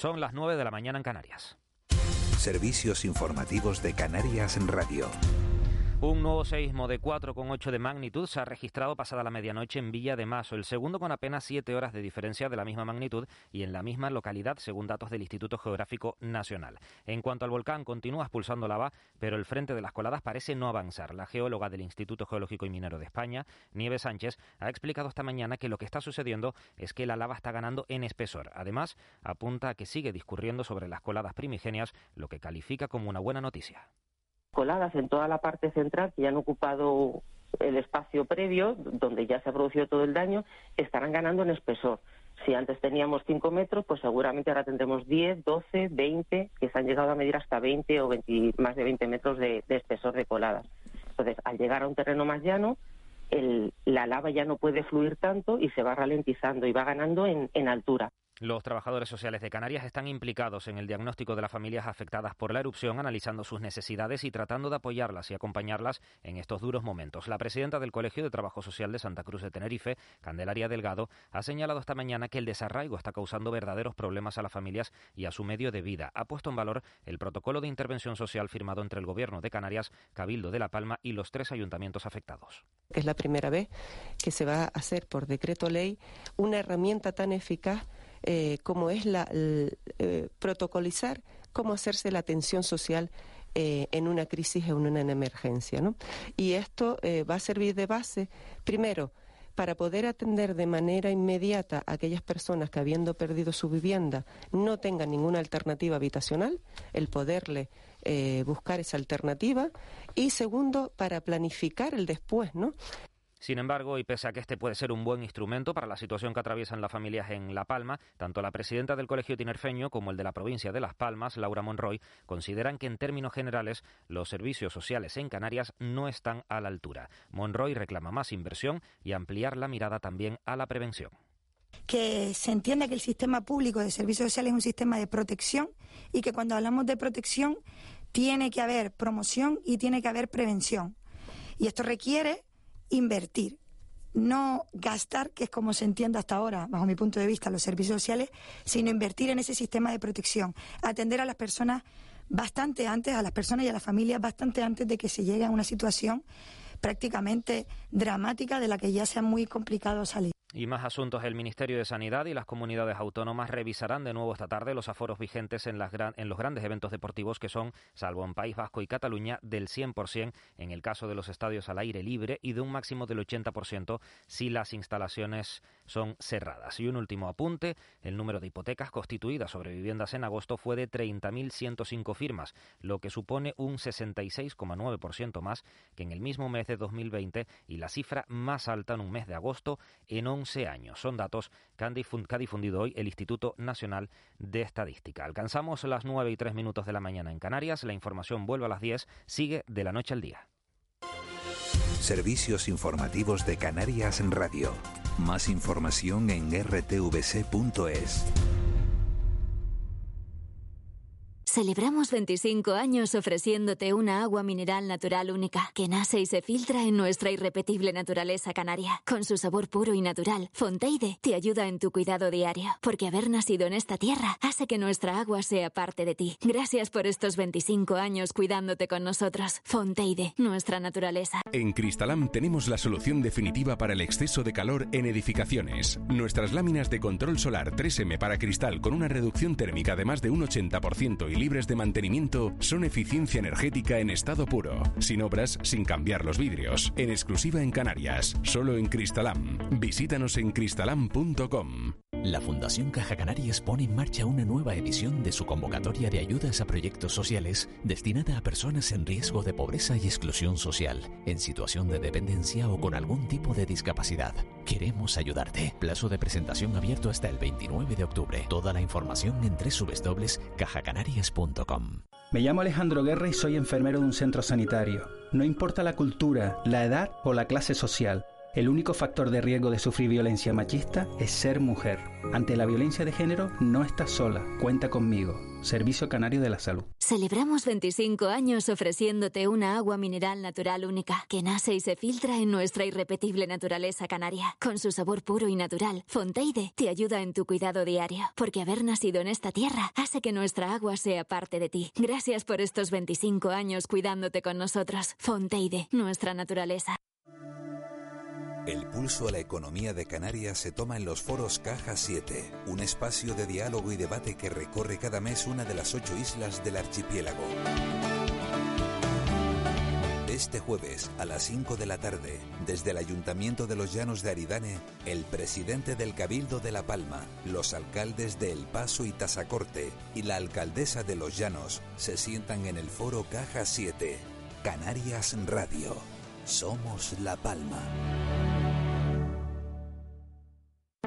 Son las 9 de la mañana en Canarias. Servicios informativos de Canarias en Radio. Un nuevo seísmo de 4,8 de magnitud se ha registrado pasada la medianoche en Villa de Maso, el segundo con apenas 7 horas de diferencia de la misma magnitud y en la misma localidad, según datos del Instituto Geográfico Nacional. En cuanto al volcán, continúa expulsando lava, pero el frente de las coladas parece no avanzar. La geóloga del Instituto Geológico y Minero de España, Nieves Sánchez, ha explicado esta mañana que lo que está sucediendo es que la lava está ganando en espesor. Además, apunta a que sigue discurriendo sobre las coladas primigenias, lo que califica como una buena noticia coladas en toda la parte central que ya han ocupado el espacio previo, donde ya se ha producido todo el daño, estarán ganando en espesor. Si antes teníamos 5 metros, pues seguramente ahora tendremos 10, 12, 20, que se han llegado a medir hasta 20 o 20, más de 20 metros de, espesor de coladas. Entonces, al llegar a un terreno más llano, el, la lava ya no puede fluir tanto y se va ralentizando y va ganando en altura. Los trabajadores sociales de Canarias están implicados en el diagnóstico de las familias afectadas por la erupción, analizando sus necesidades y tratando de apoyarlas y acompañarlas en estos duros momentos. La presidenta del Colegio de Trabajo Social de Santa Cruz de Tenerife, Candelaria Delgado, ha señalado esta mañana que el desarraigo está causando verdaderos problemas a las familias y a su medio de vida. Ha puesto en valor el protocolo de intervención social firmado entre el Gobierno de Canarias, Cabildo de La Palma y los tres ayuntamientos afectados. Es la primera vez que se va a hacer por decreto ley una herramienta tan eficaz eh, como es la, eh, protocolizar cómo hacerse la atención social eh, en una crisis o en una emergencia. ¿no? Y esto va a servir de base, primero, para poder atender de manera inmediata a aquellas personas que habiendo perdido su vivienda no tengan ninguna alternativa habitacional, el poderle buscar esa alternativa y segundo para planificar el después, ¿no? Sin embargo, y pese a que este puede ser un buen instrumento para la situación que atraviesan las familias en La Palma, tanto la presidenta del Colegio Tinerfeño como el de la provincia de Las Palmas, Laura Monroy, consideran que en términos generales los servicios sociales en Canarias no están a la altura. Monroy reclama más inversión y ampliar la mirada también a la prevención que se entienda que el sistema público de servicios sociales es un sistema de protección y que cuando hablamos de protección tiene que haber promoción y tiene que haber prevención. Y esto requiere invertir, no gastar, que es como se entiende hasta ahora, bajo mi punto de vista, los servicios sociales, sino invertir en ese sistema de protección, atender a las personas bastante antes, a las personas y a las familias bastante antes de que se llegue a una situación prácticamente dramática de la que ya sea muy complicado salir. Y más asuntos. El Ministerio de Sanidad y las comunidades autónomas revisarán de nuevo esta tarde los aforos vigentes en, las en los grandes eventos deportivos que son, salvo en País Vasco y Cataluña, del 100% en el caso de los estadios al aire libre y de un máximo del 80% si las instalaciones son cerradas. Y un último apunte. El número de hipotecas constituidas sobre viviendas en agosto fue de 30.105 firmas, lo que supone un 66,9% más que en el mismo mes de 2020 y la cifra más alta en un mes de agosto en 11 años. Son datos que, ha difundido hoy el Instituto Nacional de Estadística. Alcanzamos las 9 y 3 minutos de la mañana en Canarias. La información vuelve a las 10. Sigue de la noche al día. Servicios informativos de Canarias en Radio. Más información en rtvc.es. Celebramos 25 años ofreciéndote una agua mineral natural única que nace y se filtra en nuestra irrepetible naturaleza canaria. Con su sabor puro y natural, Fonteide te ayuda en tu cuidado diario, porque haber nacido en esta tierra hace que nuestra agua sea parte de ti. Gracias por estos 25 años cuidándote con nosotros. Fonteide, nuestra naturaleza. En Cristalam tenemos la solución definitiva para el exceso de calor en edificaciones. Nuestras láminas de control solar 3M para cristal con una reducción térmica de más de un 80% y libres de mantenimiento son eficiencia energética en estado puro, sin obras, sin cambiar los vidrios, en exclusiva en Canarias, solo en Cristalam. Visítanos en cristalam.com. la Fundación Caja Canarias pone en marcha una nueva edición de su convocatoria de ayudas a proyectos sociales destinada a personas en riesgo de pobreza y exclusión social, en situación de dependencia o con algún tipo de discapacidad. Queremos ayudarte. Plazo de presentación abierto hasta el 29 de octubre. Toda la información en www.cajacanarias.com. Me llamo Alejandro Guerra y soy enfermero de un centro sanitario. No importa la cultura, la edad o la clase social. El único factor de riesgo de sufrir violencia machista es ser mujer. Ante la violencia de género, no estás sola. Cuenta conmigo. Servicio Canario de la Salud. Celebramos 25 años ofreciéndote una agua mineral natural única que nace y se filtra en nuestra irrepetible naturaleza canaria. Con su sabor puro y natural, Fonteide te ayuda en tu cuidado diario, porque haber nacido en esta tierra hace que nuestra agua sea parte de ti. Gracias por estos 25 años cuidándote con nosotros. Fonteide, nuestra naturaleza. El pulso a la economía de Canarias se toma en los foros Caja 7, un espacio de diálogo y debate que recorre cada mes una de las ocho islas del archipiélago. Este jueves, a las 5 de la tarde, desde el Ayuntamiento de los Llanos de Aridane, el presidente del Cabildo de La Palma, los alcaldes de El Paso y Tasacorte y la alcaldesa de Los Llanos se sientan en el foro Caja 7, Canarias Radio. Somos La Palma.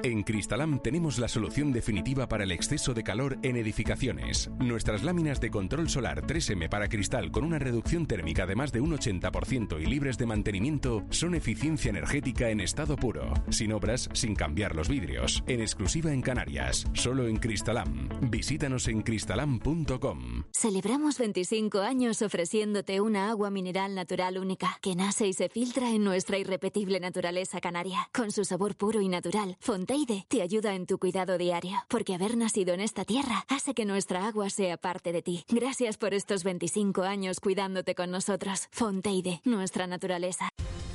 En Cristalam tenemos la solución definitiva para el exceso de calor en edificaciones. Nuestras láminas de control solar 3M para cristal con una reducción térmica de más de un 80% y libres de mantenimiento son eficiencia energética en estado puro, sin obras, sin cambiar los vidrios. En exclusiva en Canarias, solo en Cristalam. Visítanos en cristalam.com. Celebramos 25 años ofreciéndote una agua mineral natural única que nace y se filtra en nuestra irrepetible naturaleza canaria. Con su sabor puro y natural, Fontaine te ayuda en tu cuidado diario, porque haber nacido en esta tierra hace que nuestra agua sea parte de ti. Gracias por estos 25 años cuidándote con nosotros. Fonteide, nuestra naturaleza.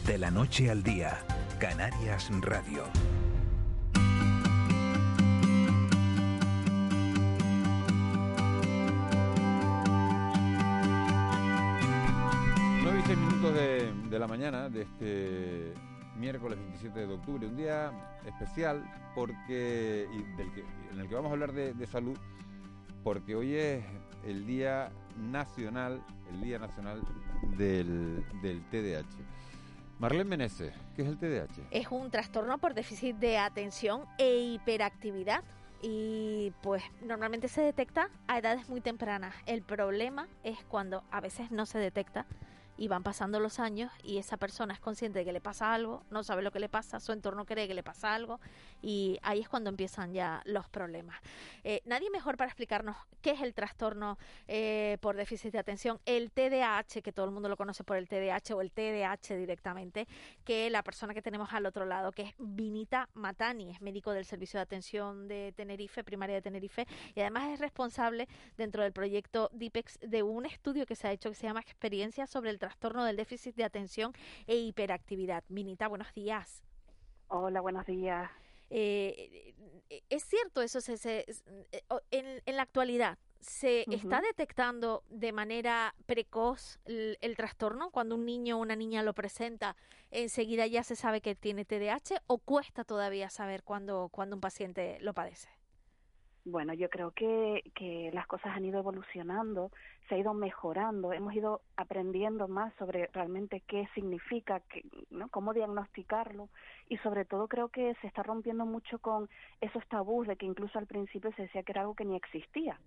De la noche al día, Canarias Radio. Nueve y seis minutos de, de la mañana de este miércoles 27 de octubre, un día especial porque del que, en el que vamos a hablar de, salud, porque hoy es el Día Nacional, el Día Nacional del, del TDAH. Marlene Meneses, ¿qué es el TDAH? Es un trastorno por déficit de atención e hiperactividad y pues normalmente se detecta a edades muy tempranas. El problema es cuando a veces no se detecta y van pasando los años y esa persona es consciente de que le pasa algo, no sabe lo que le pasa, su entorno cree que le pasa algo y ahí es cuando empiezan ya los problemas. Eh, nadie mejor para explicarnos qué es el trastorno eh, por déficit de atención, el TDAH, que todo el mundo lo conoce por el TDAH o el TDAH directamente, que la persona que tenemos al otro lado, que es Vinita Matani, es médico del Servicio de Atención de Tenerife, primaria de Tenerife, y además es responsable dentro del proyecto DIPEX de un estudio que se ha hecho que se llama Experiencia sobre el trastorno del déficit de atención e hiperactividad. Minita, buenos días. Hola, buenos días. Eh, eh, es cierto eso, se, eh, en, la actualidad, ¿se está detectando de manera precoz el, el, trastorno? Cuando un niño o una niña lo presenta, enseguida ya se sabe que tiene TDAH o cuesta todavía saber cuando, cuando un paciente lo padece? Bueno, yo creo que, que las cosas han ido evolucionando se ha ido mejorando, hemos ido aprendiendo más sobre realmente qué significa, qué, ¿no? cómo diagnosticarlo y sobre todo creo que se está rompiendo mucho con esos tabús de que incluso al principio se decía que era algo que ni existía.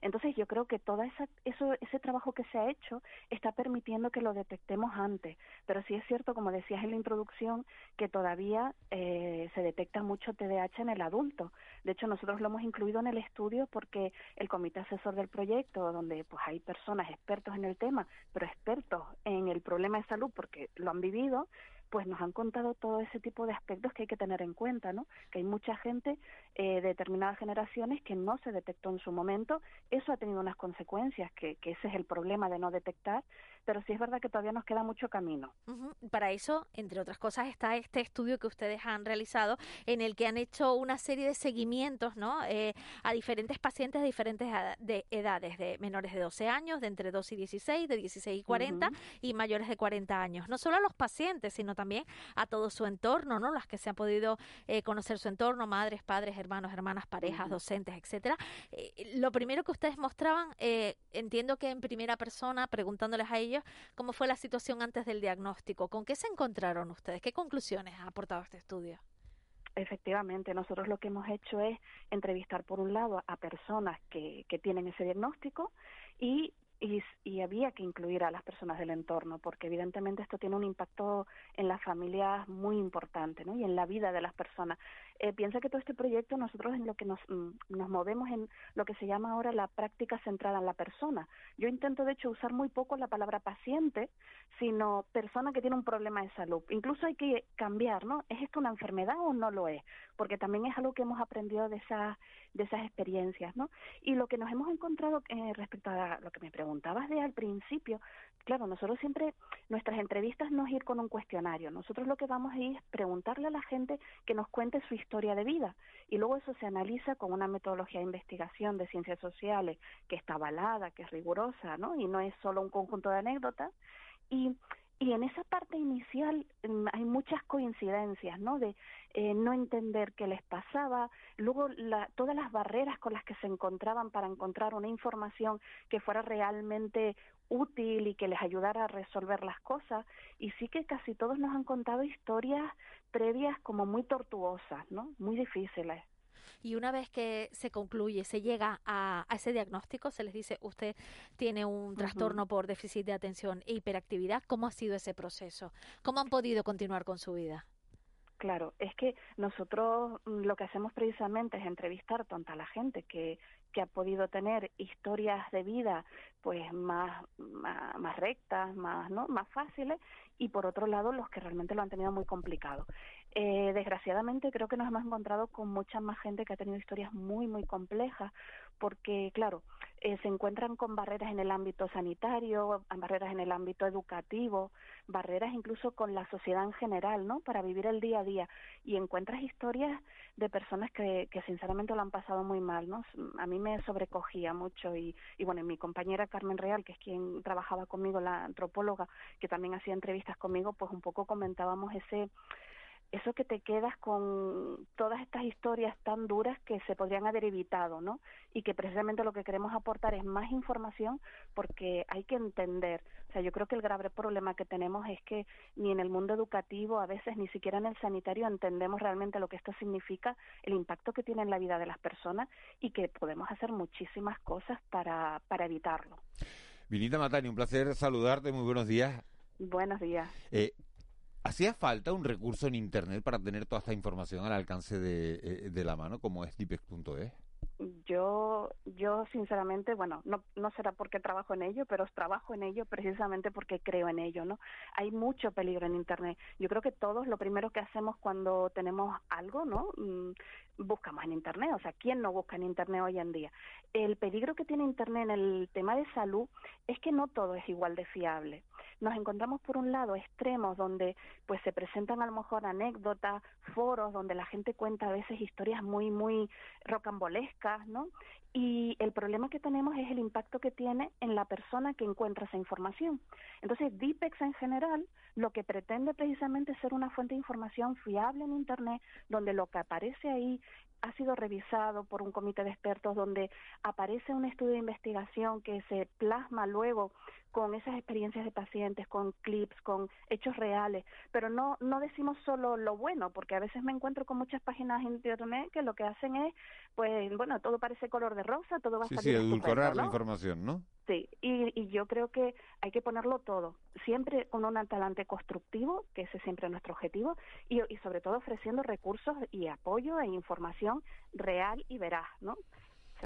Entonces yo creo que todo eso, ese trabajo que se ha hecho está permitiendo que lo detectemos antes, pero sí es cierto, como decías en la introducción, que todavía eh, se detecta mucho TDAH en el adulto. De hecho, nosotros lo hemos incluido en el estudio porque el comité asesor del proyecto, donde pues hay personas expertos en el tema, pero expertos en el problema de salud porque lo han vivido, pues nos han contado todo ese tipo de aspectos que hay que tener en cuenta, ¿no? Que hay mucha gente eh, de determinadas generaciones que no se detectó en su momento, eso ha tenido unas consecuencias, que, que ese es el problema de no detectar, pero sí es verdad que todavía nos queda mucho camino. Para eso, entre otras cosas, está este estudio que ustedes han realizado en el que han hecho una serie de seguimientos ¿no? Eh, a diferentes pacientes de diferentes de edades, de menores de 12 años, de entre 2 y 16, de 16 y 40 y mayores de 40 años. No solo a los pacientes, sino también a todo su entorno, ¿no? las que se han podido eh, conocer su entorno, madres, padres, hermanos, hermanas, parejas, docentes, etcétera. Eh, lo primero que ustedes mostraban, entiendo que en primera persona, preguntándoles a ellos cómo fue la situación antes del diagnóstico, ¿con qué se encontraron ustedes? ¿Qué conclusiones ha aportado este estudio? Efectivamente, nosotros lo que hemos hecho es entrevistar por un lado a personas que, que tienen ese diagnóstico y y, y, había que incluir a las personas del entorno, porque evidentemente esto tiene un impacto en las familias muy importante ¿no? y en la vida de las personas. Eh, piensa que todo este proyecto nosotros en lo que nos, mm, nos movemos en lo que se llama ahora la práctica centrada en la persona. Yo intento de hecho usar muy poco la palabra paciente, sino persona que tiene un problema de salud. Incluso hay que cambiar, ¿no? ¿Es esto una enfermedad o no lo es? Porque también es algo que hemos aprendido de esas, de esas experiencias, ¿no? Y lo que nos hemos encontrado eh, respecto a lo que me preguntabas de al principio, claro, nosotros siempre, nuestras entrevistas no es ir con un cuestionario, nosotros lo que vamos a ir es preguntarle a la gente que nos cuente su historia de vida y luego eso se analiza con una metodología de investigación de ciencias sociales que está avalada, que es rigurosa, ¿no? Y no es solo un conjunto de anécdotas y y en esa parte inicial mm, hay muchas coincidencias, ¿no? De eh, no entender qué les pasaba, luego la, todas las barreras con las que se encontraban para encontrar una información que fuera realmente útil y que les ayudara a resolver las cosas y sí que casi todos nos han contado historias previas como muy tortuosas, ¿no? Muy difíciles. Y una vez que se concluye, se llega a, ese diagnóstico, se les dice, usted tiene un trastorno por déficit de atención e hiperactividad, ¿cómo ha sido ese proceso? ¿Cómo han podido continuar con su vida? Claro, es que nosotros mm, lo que hacemos precisamente es entrevistar tanto a la gente que, que ha podido tener historias de vida pues más, más, rectas, más, ¿no? más fáciles y por otro lado los que realmente lo han tenido muy complicado. Eh, desgraciadamente creo que nos hemos encontrado con mucha más gente que ha tenido historias muy, muy complejas porque, claro, eh, se encuentran con barreras en el ámbito sanitario, barreras en el ámbito educativo, barreras incluso con la sociedad en general, ¿no? Para vivir el día a día. Y encuentras historias de personas que, que sinceramente lo han pasado muy mal, ¿no? A mí me sobrecogía mucho y, y bueno, mi compañera Carmen Real, que es quien trabajaba conmigo, la antropóloga, que también hacía entrevistas conmigo, pues un poco comentábamos ese eso que te quedas con todas estas historias tan duras que se podrían haber evitado, ¿no? Y que precisamente lo que queremos aportar es más información porque hay que entender. O sea, yo creo que el grave problema que tenemos es que ni en el mundo educativo, a veces ni siquiera en el sanitario entendemos realmente lo que esto significa, el impacto que tiene en la vida de las personas y que podemos hacer muchísimas cosas para, para evitarlo. Vinita Matani, un placer saludarte, muy buenos días. Buenos días. Eh, ¿Hacía falta un recurso en Internet para tener toda esta información al alcance de, eh, la mano, como es dipex.es? Yo, yo sinceramente, bueno, no, no será porque trabajo en ello, pero trabajo en ello precisamente porque creo en ello, ¿no? Hay mucho peligro en Internet. Yo creo que todos lo primero que hacemos cuando tenemos algo, ¿no? Buscamos en Internet, o sea, ¿quién no busca en Internet hoy en día? El peligro que tiene Internet en el tema de salud es que no todo es igual de fiable. Nos encontramos por un lado extremos donde pues se presentan a lo mejor anécdotas, foros donde la gente cuenta a veces historias muy muy rocambolescas, ¿no? Y el problema que tenemos es el impacto que tiene en la persona que encuentra esa información. Entonces, Dipex en general lo que pretende precisamente es ser una fuente de información fiable en Internet, donde lo que aparece ahí ha sido revisado por un comité de expertos donde aparece un estudio de investigación que se plasma luego con esas experiencias de pacientes, con clips, con hechos reales, pero no no decimos solo lo bueno, porque a veces me encuentro con muchas páginas en internet que lo que hacen es, pues bueno, todo parece color de rosa, todo va a sí, salir Sí, edulcorar la información, ¿no? Sí, y, y yo creo que hay que ponerlo todo, siempre con un talante constructivo, que ese siempre es nuestro objetivo, y, y sobre todo ofreciendo recursos y apoyo e información real y veraz, ¿no?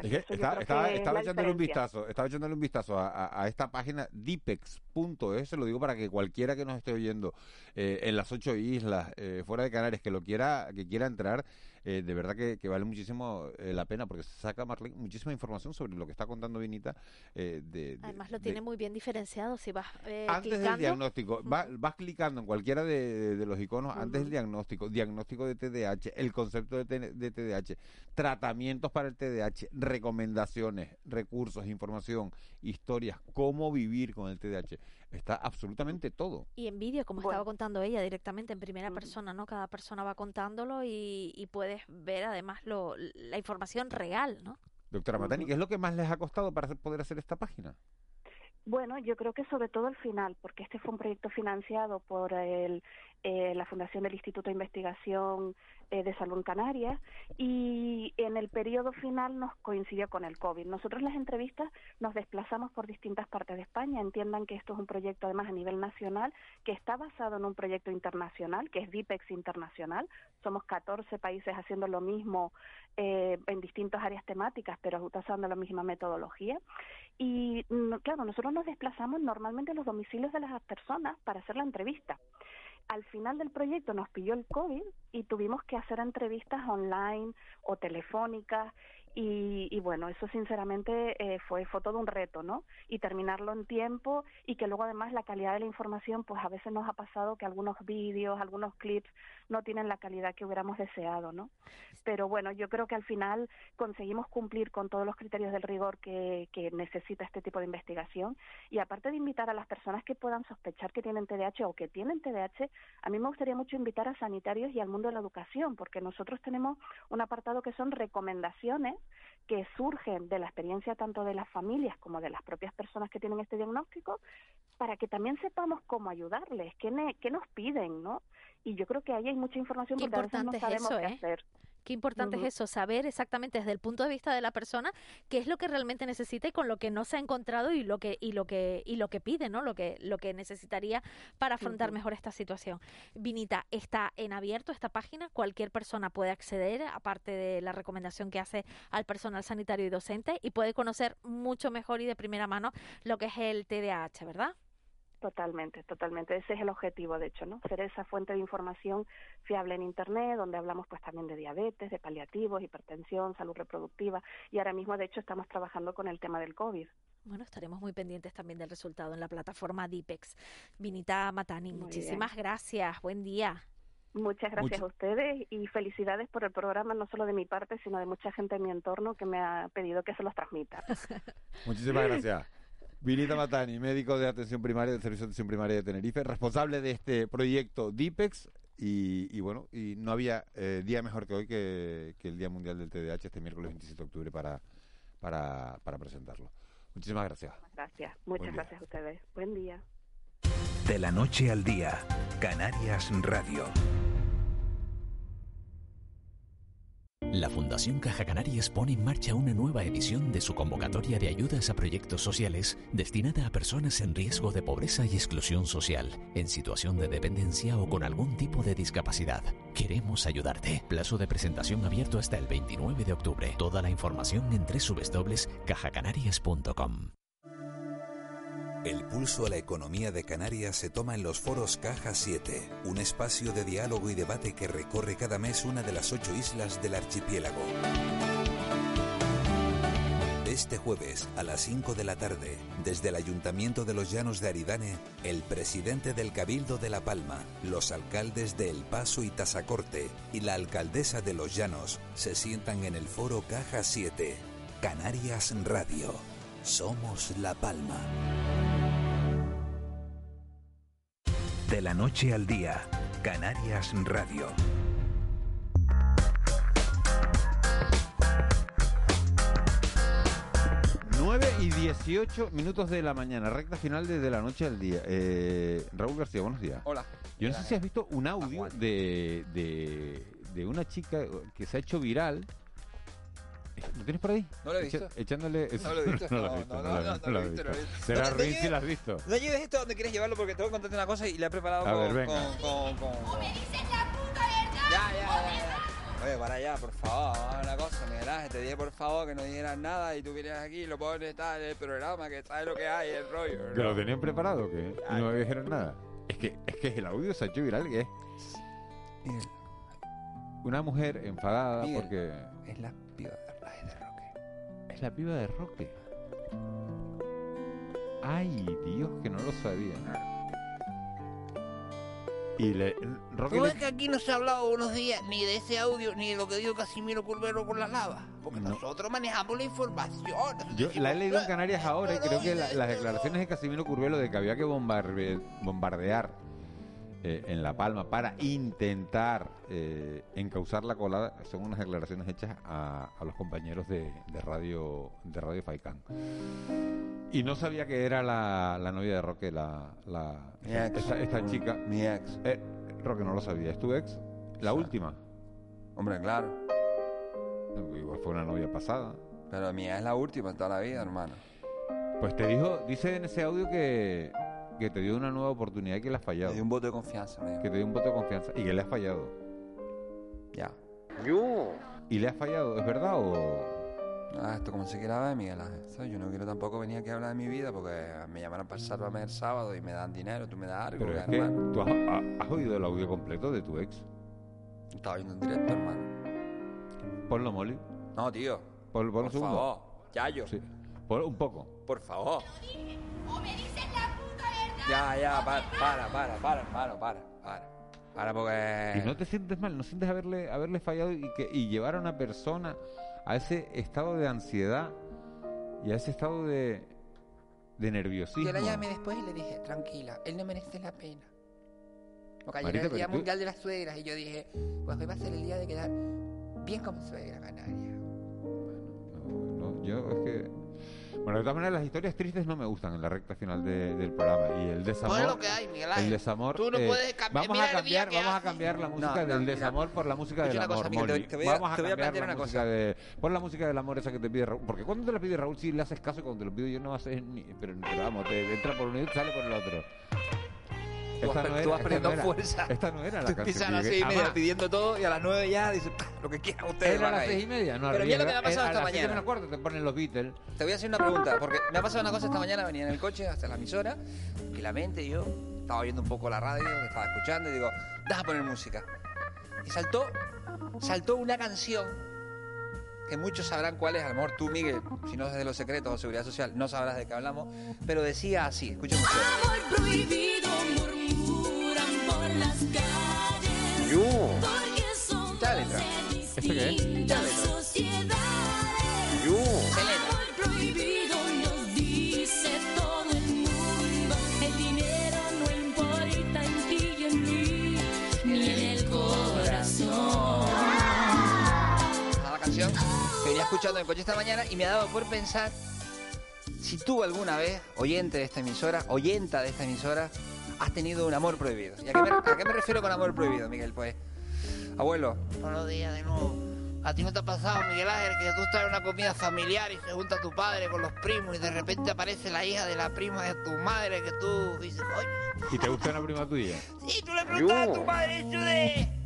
Estaba, echándole un vistazo, estaba echándole un vistazo a, esta página dipex.es, se lo digo para que cualquiera que nos esté oyendo eh, en las ocho islas, eh, fuera de Canarias, que lo quiera, que quiera entrar, eh, de verdad que, vale muchísimo eh, la pena porque se saca muchísima información sobre lo que está contando Vinita. de, Además lo tiene muy bien diferenciado si vas Antes del diagnóstico, vas clicando en cualquiera de, los iconos antes del diagnóstico, diagnóstico de TDAH, el concepto de, de TDAH, tratamientos para el TDAH, recomendaciones, recursos, información, historias, cómo vivir con el TDAH está absolutamente todo. Y en vídeo, como estaba contando ella directamente en primera persona, ¿no? Cada persona va contándolo y, puedes ver además lo, la información real, ¿no? Doctora Matani, ¿qué es lo que más les ha costado para poder hacer esta página? Bueno, yo creo que sobre todo el final, porque este fue un proyecto financiado por el, eh, la Fundación del Instituto de Investigación eh, de Salud Canarias y en el periodo final nos coincidió con el COVID. Nosotros las entrevistas nos desplazamos por distintas partes de España. Entiendan que esto es un proyecto además a nivel nacional que está basado en un proyecto internacional que es DIPEX Internacional. Somos 14 países haciendo lo mismo eh, en distintas áreas temáticas, pero usando la misma metodología. Y claro, nosotros nos desplazamos normalmente a los domicilios de las personas para hacer la entrevista. Al final del proyecto nos pilló el COVID y tuvimos que hacer entrevistas online o telefónicas y, bueno, eso sinceramente eh, fue, fue todo un reto, ¿no? Y terminarlo en tiempo y que luego además la calidad de la información, pues a veces nos ha pasado que algunos vídeos, algunos clips no tienen la calidad que hubiéramos deseado, ¿no? Pero bueno, yo creo que al final conseguimos cumplir con todos los criterios del rigor que, que necesita este tipo de investigación y aparte de invitar a las personas que puedan sospechar que tienen TDAH o que tienen TDAH, a mí me gustaría mucho invitar a sanitarios y al mundo de la educación, porque nosotros tenemos un apartado que son recomendaciones que surgen de la experiencia tanto de las familias como de las propias personas que tienen este diagnóstico, para que también sepamos cómo ayudarles, qué, qué nos piden, ¿no? Y yo creo que ahí hay mucha información porque a veces no sabemos qué ¿eh? hacer. Qué importante es eso, saber exactamente desde el punto de vista de la persona qué es lo que realmente necesita y con lo que no se ha encontrado y lo que y lo que y lo que pide, ¿no? Lo que lo que necesitaría para afrontar mejor esta situación. Vinita, está en abierto esta página, cualquier persona puede acceder aparte de la recomendación que hace al personal sanitario y docente y puede conocer mucho mejor y de primera mano lo que es el TDAH, ¿verdad? Totalmente, totalmente. Ese es el objetivo, de hecho, ¿no? Ser esa fuente de información fiable en Internet, donde hablamos pues también de diabetes, de paliativos, hipertensión, salud reproductiva y ahora mismo, de hecho, estamos trabajando con el tema del COVID. Bueno, estaremos muy pendientes también del resultado en la plataforma Dipex. Vinita Matani, muchísimas gracias. Buen día. Muchas gracias a ustedes y felicidades por el programa, no solo de mi parte, sino de mucha gente en mi entorno que me ha pedido que se los transmita. Muchísimas gracias. Vinita Matani, médico de atención primaria del Servicio de Atención Primaria de Tenerife, responsable de este proyecto DIPEX. Y, bueno, y no había eh, día mejor que hoy que, el Día Mundial del TDAH, este miércoles 27 de octubre, para, para, para presentarlo. Muchísimas gracias. Gracias, muchas gracias a ustedes. Buen día. De la noche al día, Canarias Radio. La Fundación Caja Canarias pone en marcha una nueva edición de su convocatoria de ayudas a proyectos sociales destinada a personas en riesgo de pobreza y exclusión social, en situación de dependencia o con algún tipo de discapacidad. Queremos ayudarte. Plazo de presentación abierto hasta el 29 de octubre. Toda la información en www.cajacanarias.com. El pulso a la economía de Canarias se toma en los foros Caja 7, un espacio de diálogo y debate que recorre cada mes una de las ocho islas del archipiélago. Este jueves a las 5 de la tarde, desde el Ayuntamiento de los Llanos de Aridane, el presidente del Cabildo de La Palma, los alcaldes de El Paso y Tasacorte y la alcaldesa de los Llanos se sientan en el foro Caja 7, Canarias Radio. Somos La Palma. De la noche al día, Canarias Radio. 9 y 18 minutos de la mañana, recta final de, la noche al día. Eh, Raúl García, buenos días. Hola. Yo no sé si has visto un audio de, de, de una chica que se ha hecho viral ¿Lo tienes por ahí? No lo he visto. echándole. No lo he visto. No, no, no, no, lo he visto. Será ruin si lo has visto. No lleves esto donde quieres llevarlo porque tengo que contarte una cosa y le he preparado A con, ver, venga. con, con, con, me dices la puta verdad! Ya, ya, ya. Oye, para allá, por favor, vamos una cosa, Miguel te dije por favor que no dijeras nada y tú vienes aquí y lo pones estar en el programa, que sabes lo que hay, el rollo. ¿Que lo tenían preparado que no me dijeron nada? Es que, es que el audio se ha hecho viral, ¿qué una mujer enfadada Miguel, porque Es la piba es la piba de Roque. Ay, Dios, que no lo sabía. Y le, Roque ¿Tú le- ves que aquí no se ha hablado unos días ni de ese audio ni de lo que dijo Casimiro Curvero con la lava? Porque No. nosotros manejamos la información. Yo la he leído en Canarias ahora y creo que la- las declaraciones de Casimiro Curvelo de que había que bombarde- bombardear eh, en La Palma para intentar eh, encauzar la colada son unas declaraciones hechas a, a los compañeros de, de radio de Radio Faicán. Y no sabía que era la, la novia de Roque, la, la Mi ex. esta, esta chica. Mi ex. Eh, Roque no lo sabía. ¿Es tu ex? La última. Hombre, claro. Igual fue una novia pasada. Pero mi ex es la última en toda la vida, hermano. Pues te dijo, dice en ese audio que, que te dio una nueva oportunidad y que le has fallado. Me dio un voto de confianza, me dijo. Que te dio un voto de confianza y que le has fallado. Ya. ¿Y le has fallado? ¿Es verdad o...? Ah, esto como se quiera ver, Miguel Ángel. ¿sabes? Yo no quiero tampoco venir aquí a hablar de mi vida porque me llamarán para el Sálvame el sábado y me dan dinero, tú me das algo, Pero es hermano. que tú has, ha- has oído el audio completo de tu ex. Estaba viendo en directo, hermano. Ponlo, Molly. No, tío. Pon, pon un Por segundo. favor. Yayo. Sí. Pon un poco. Por favor. O me Ya, ya, para, para, para, para, hermano, para, para. Para porque... Y no te sientes mal, no sientes haberle, haberle fallado y, que, y llevar a una persona a ese estado de ansiedad y a ese estado de, de nerviosismo. Yo la llamé después y le dije, tranquila, él no merece la pena. Porque ayer Marita, era el Día tú- Mundial de las Suegras y yo dije, pues hoy va a ser el día de quedar bien como suegra canaria. No, yo es que... Bueno, de todas maneras, las historias tristes no me gustan en la recta final de- del programa. Y el desamor... Es lo que hay, Miguel Ángel. El desamor... Tú no eh, puedes cambiar- Vamos a cambiar, vamos a cambiar la música No, del no, mira. desamor por la música del amor, cosa, Miguel, te- Molly. te voy a- vamos a te voy a cambiar plantear la una música cosa. de... Pon la música del amor esa que te pide Raúl. Porque cuando te la pide Raúl, sí le haces caso y cuando te lo pido yo no haces ni... Pero, pero vamos, te entra por uno y sale por el otro. Tú vas, Esta no tú era- vas esta perdiendo no era- fuerza. Esta no era la Tú canción. empiezas a las seis y media Además, pidiendo todo y a las nueve ya dices, "Pah, lo que quieran ustedes. Era a las ahí". seis y media, no Pero mira lo que me ha pasado esta A las mañana. menos cuarto te ponen los Beatles. Te voy a hacer una pregunta, porque me ha pasado una cosa esta mañana, venía en el coche hasta la emisora, tranquilamente yo estaba oyendo un poco la radio, estaba escuchando y digo, deja poner música. Y saltó, saltó una canción que muchos sabrán cuál es, a lo mejor tú, Miguel, si no es de los secretos o seguridad social, no sabrás de qué hablamos, pero decía así, escuchen ustedes. En el corazón. a la canción que venía escuchando en el coche esta mañana y me ha dado por pensar si tú alguna vez, oyente de esta emisora, oyenta de esta emisora, has tenido un amor prohibido. ¿Y a qué me, a qué me refiero con amor prohibido, Miguel? Pues, abuelo, Buenos días de nuevo. ¿A ti no te ha pasado, Miguel Ángel, que tú estás en una comida familiar y se junta tu padre con los primos y de repente aparece la hija de la prima de tu madre que tú dices, oye, ¿Y te gusta una prima tuya? y tú le preguntas a tu madre eso de...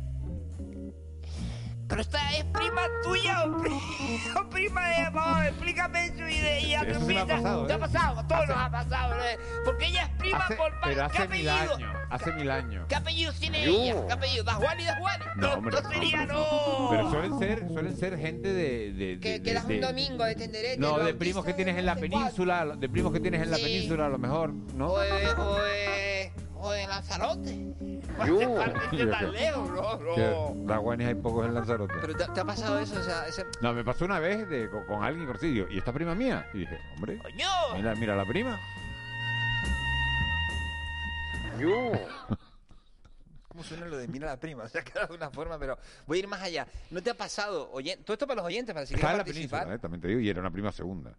Pero esta es prima tuya o, pri- o prima de... Vamos, explícame eso y de sí me ha piensas- pasado, ¿Te ha ¿eh? pasado? A todos nos ha pasado, ¿no? Porque ella es prima Hace- por parte... pero ¿Qué hace mil apellido? años. Hace mil años. ¿Qué apellidos tiene ella? ¿Qué apellido? ¿Da Juan y da Juan? No, hombre, no, sería, no. Pero suelen ser, suelen ser gente de... de, Que quedas un domingo de tenderete. No, de primos que tienes en la península, de primos que tienes en la península a lo mejor, ¿no? O de, o de, o Lanzarote. Yo. Yo tan lejos, no, Que no. Daguanes hay pocos en Lanzarote. ¿pero te, te ha pasado eso? O sea, ese... No, me pasó una vez de, con, con alguien corcillo. ¿Y esta prima mía? Y dije, hombre, ¡Coño! mira, mira la prima. ¿Cómo suena lo de mira la prima? Se ha quedado de una forma, pero voy a ir más allá. ¿No te ha pasado, oyen... todo esto para los oyentes, para si Estaba en la participar? península, ¿eh? también te digo, y era una prima segunda.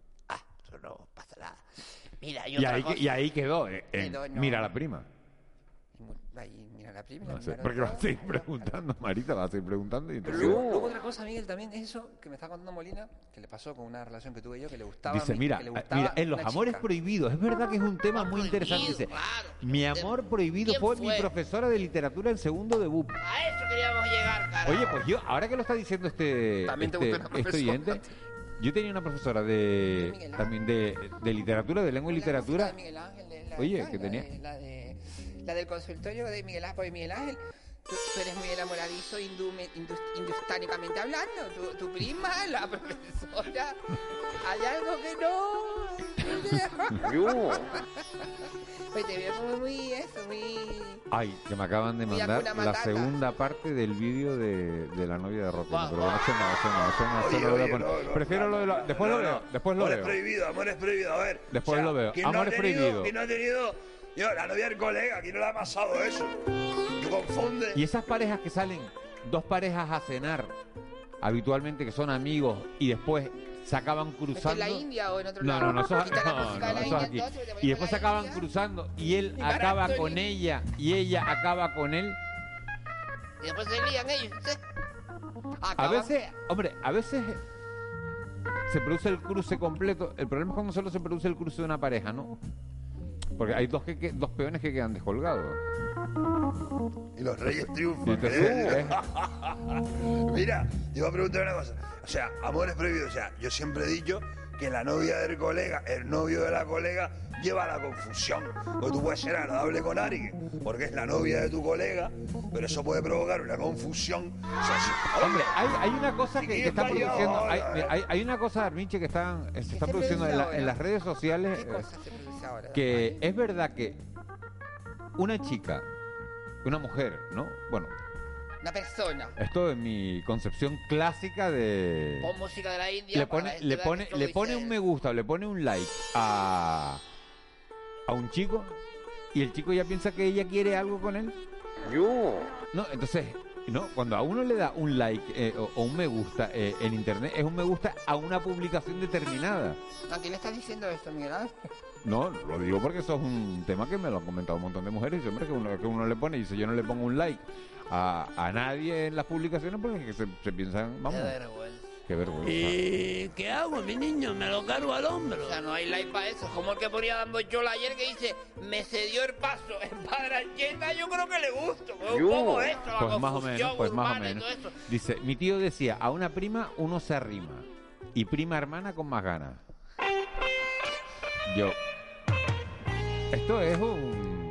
Eso no pasa nada. Mira, y Y ahí, que- y ahí quedó, eh, en, no. mira la prima. Ahí, mira la. No sé, mira porque vas a seguir preguntando, Marita, vas a seguir preguntando. Y Pero luego, luego otra cosa, Miguel, también es eso que me está contando Molina, que le pasó con una relación que tuve yo, que le gustaba. Dice, mira, que le gustaba mira, en los amores chica. prohibidos, es verdad que es un tema muy interesante. Dice, mi amor prohibido ¿Quién fue, mi profesora de literatura en segundo de BUP. A eso queríamos llegar, carajo. Oye, pues yo, ahora que lo está diciendo este, También te este, este oyente, yo tenía una profesora de Miguel Ángel. también de, de literatura, de lengua y literatura. de Miguel Ángel, de la- Oye, que La tenía... de- La, de, la del consultorio de Miguel Ángel, Miguel Ángel Tú, tú eres muy enamoradizo hindustánicamente hablando. Tu, tu prima, la profesora. Hay algo que no. Yo. Pues te veo como muy eso, muy. Ay, que me acaban de mandar la segunda parte del vídeo de, de la novia de. Va, pero bueno, eso no, eso no, eso no, eso Oye, no lo voy a poner. Prefiero lo de lo- Después no, lo no. veo, después lo amor veo. es prohibido, amor es prohibido. A ver. Después lo veo. ¿quién Amor no ha es tenido- prohibido. ¿Quién no ha tenido? Yo, la novia del colega, aquí no le ha pasado eso. Tú confundes. Y esas parejas que salen, dos parejas a cenar, habitualmente que son amigos, y después se acaban ¿Esto en cruzando. la India o en otro No, lado? no, no, no, no, India, aquí. Y después se acaban India. cruzando y él Y acaba barato, con y- ella y ella acaba con él. Y después se lían ellos. ¿sí? A veces, hombre, a veces se produce el cruce completo. El problema es cuando solo se produce el cruce de una pareja, ¿no? Porque hay dos, que, que- dos peones que quedan descolgados. Y los reyes Y triunfan. entonces, ¿eh? ¿eh? Mira, te iba a preguntar una cosa. O sea, amor es prohibido. O sea, yo siempre he dicho que la novia del colega, el novio de la colega, lleva a la confusión. Porque tú puedes ser agradable con alguien, porque es la novia de tu colega, pero eso puede provocar una confusión. O sea, si- Hombre, hay, hay una cosa que, que está produciendo, hay, ¿eh? hay, hay una cosa, Arminche, que están, se está produciendo en, la- las redes sociales, ¿Qué eh, cosa se produce ahora? que es verdad que una chica, una mujer, ¿no? Bueno, Una persona. esto es mi concepción clásica de... Pon música de la India. le pone, este le pone, le pone un me gusta, o le pone un like a, a un chico y el chico ya piensa que ella quiere algo con él. Yo. No, entonces, no, cuando a uno le da un like eh, o, o un me gusta eh, en internet, es un me gusta a una publicación determinada. ¿A quién le estás diciendo esto, Miguel? No, lo digo porque eso es un tema que me lo han comentado un montón de mujeres y hombre que uno, que uno le pone y dice yo no le pongo un like a, a nadie en las publicaciones porque es que se, se piensan, vamos, qué vergüenza. Eh, ¿Y qué hago, mi niño? Me lo cargo al hombro. O sea, no hay like para eso. Como el que ponía dando chola ayer que dice, me cedió el paso en Padrancheta, yo creo que le gusto. pues, Un poco esto, la Pues más o menos, pues más o menos. Dice, mi tío decía, a una prima uno se arrima y prima hermana con más ganas. Yo. Esto es un...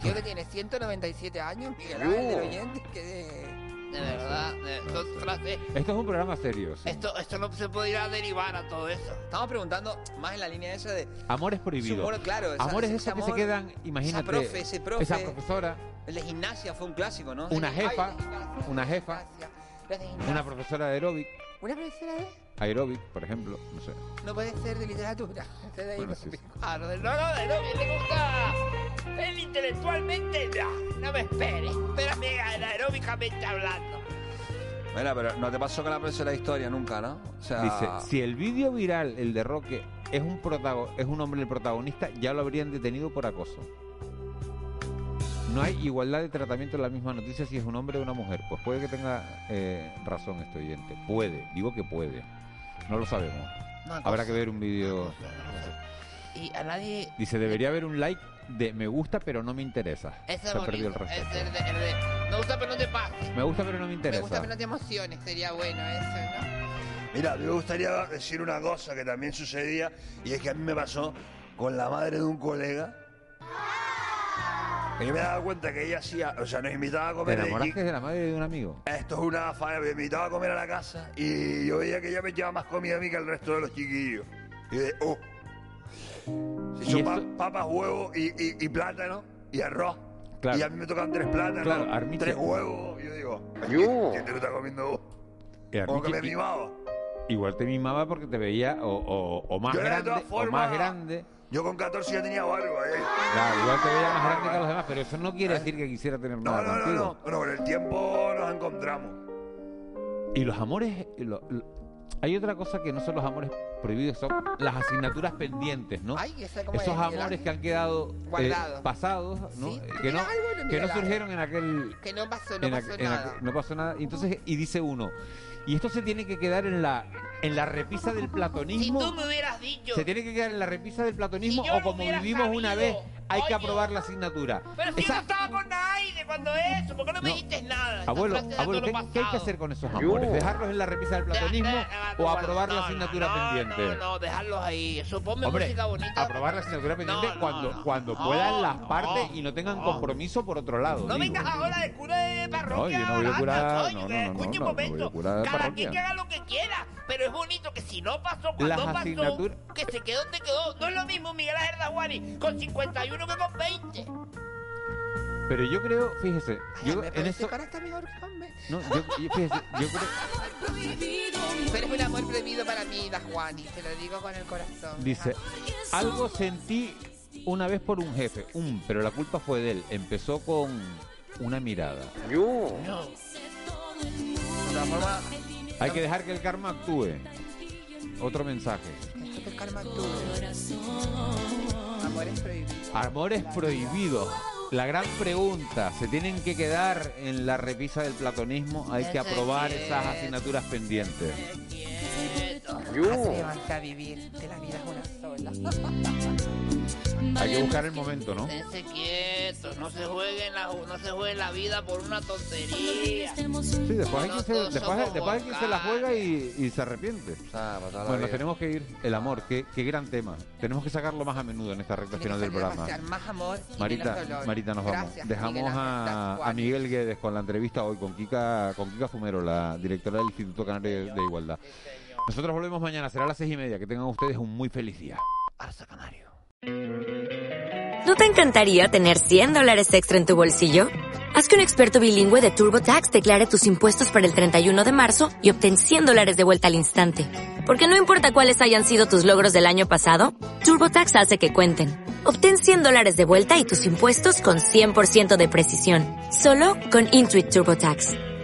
Tío que tiene 197 años, Miguel. Ángel, del oyente, que de... De verdad, de, son frases- Esto es un programa serio. sí. Esto, esto no se podría derivar a todo eso. Estamos preguntando más en la línea esa de... Amores prohibidos. Amor, claro, esa- Amores ese esos que se amor, quedan, imagínate. Esa profe, ese profe. Esa profesora, El de gimnasia fue un clásico, ¿no? una Ay, jefa, de gimnasia, una jefa, la de gimnasia. una profesora de aeróbic, Una profesora de... aeróbic, por ejemplo, no sé. No puede ser de literatura. Ese de Bueno, no sí, sí. Ah, no, de- no, no, le gusta. Él intelectualmente, no, no me espere. Espérame aeróbicamente hablando. Mira, pero no te pasó con la profesora de historia nunca, ¿no? O sea, Dice, si el vídeo viral, el de Roque, es un protago- es un hombre el protagonista, ya lo habrían detenido por acoso. No hay igualdad de tratamiento en la misma noticia si es un hombre o una mujer. Pues puede que tenga eh, razón este oyente. Puede, digo que puede. No lo sabemos. Una Habrá cosa. que ver un vídeo. Y a nadie. Dice, debería haber un like de me gusta pero no me interesa. Ese Se es ha perdido el respeto. Es el de, el de- Me gusta, pero no te pases. Me gusta pero no me Me interesa. gusta, pero no te emociones. Sería bueno eso, ¿no? Mira, me gustaría decir una cosa que también sucedía y es que a mí me pasó con la madre de un colega. Que yo me daba cuenta que ella hacía, o sea, nos invitaba a ¿Te comer. enamoraste de la madre de un amigo? Esto es una faena, me invitaba a comer a la casa y yo veía que ella me llevaba más comida a mí que al resto de los chiquillos. Y de, oh, si ¿Y son esto- pa- papas, huevos y, y- y plátano y arroz. Claro. Y a mí me tocan tres plátanos, Claro, Armiche. tres huevos. Y yo digo, Yo. ¿quién te lo está comiendo vos? Como que me mimaba. Igual te mimaba porque te veía o, o- o más Yo, de grande todas o formas, más grande. Yo con 14 ya tenía barba, ¿eh? Claro, igual te veía más grande que los demás, pero eso no quiere decir que quisiera tener No, nada no, no, contigo. no. Bueno, con el tiempo nos encontramos. Y los amores, lo- lo- hay otra cosa que no son los amores prohibidos, son las asignaturas pendientes, ¿no? Ay, esa como Esos es, amores que han quedado eh, Guardados. pasados, ¿no? Sí, Eh, ¿tú que no, que no surgieron en aquel Que no pasó, no en pasó aqu- en nada. aqu- no pasó nada. Y entonces, y dice uno, y esto se tiene que quedar en la en la repisa del Si platonismo. tú me hubieras dicho. ¿Se tiene que quedar en la repisa del platonismo Si o como vivimos una vez hay que aprobar la asignatura? Pero si Esa- no estaba con nadie, cuando eso? ¿Por qué no me No. dijiste nada? Abuelo, abuelo, ¿qué, hay que hacer con esos amores? ¿Dejarlos en la repisa del platonismo o aprobar la No, asignatura no, pendiente? No, no, dejarlos ahí. Eso ponme Hombre, música bonita. aprobar la asignatura pendiente No, no, cuando, no. cuando No, puedan las no, partes y no tengan compromiso por otro lado. No digo. vengas ahora de cura de No, parroquia. yo no voy a curar, no, no, no, no, escuche un no, no voy a momento. curar de Cada quien parroquia. que haga lo que quiera, pero es bonito que si no pasó cuando Las pasó, asignaturas- que se quedó donde quedó. No es lo mismo Miguel Ángel Daguani con 51 que con 20. Pero yo creo, fíjese, yo Me en parece eso... que mejor. No, yo, yo- fíjese, yo creo... Tú eres un amor prohibido para mí, Dajuani, te lo digo con el corazón. Dice, algo sentí una vez por un jefe, un, pero la culpa fue de él. Empezó con una mirada. Yo. No. De todas formas, Hay que dejar que el karma actúe. Otro mensaje. deja que el karma actúe. Amores prohibidos. Amores prohibidos. La gran pregunta, ¿se tienen que quedar en la repisa del platonismo? Hay que aprobar esas asignaturas pendientes. Atrévanse a vivir, que la vida es una sola. Hay que buscar el momento, ¿no? Esténse quietos, no se jueguen la, no se jueguen la vida por una tontería. Sí, después hay quien se, todos después, somos después hay quien se la juega y, y se arrepiente. Bueno, nos tenemos que ir. El amor, qué, qué gran tema. Tenemos que sacarlo más a menudo en esta recta final del programa. Demasiado más amor y Marita, menos dolor. Marita, nos vamos. Gracias, Dejamos Miguel Ángel a, a Miguel Guedes con la entrevista hoy con Kika, con Kika Fumero, la directora del Instituto Canario de Igualdad. Nosotros volvemos mañana, será a las seis y media. Que tengan ustedes un muy feliz día. Arza Canario. ¿No te encantaría tener 100 dólares extra en tu bolsillo? Haz que un experto bilingüe de TurboTax declare tus impuestos para el 31 de marzo y obtén 100 dólares de vuelta al instante. Porque no importa cuáles hayan sido tus logros del año pasado, TurboTax hace que cuenten. Obtén 100 dólares de vuelta y tus impuestos con 100% de precisión. Solo con Intuit TurboTax.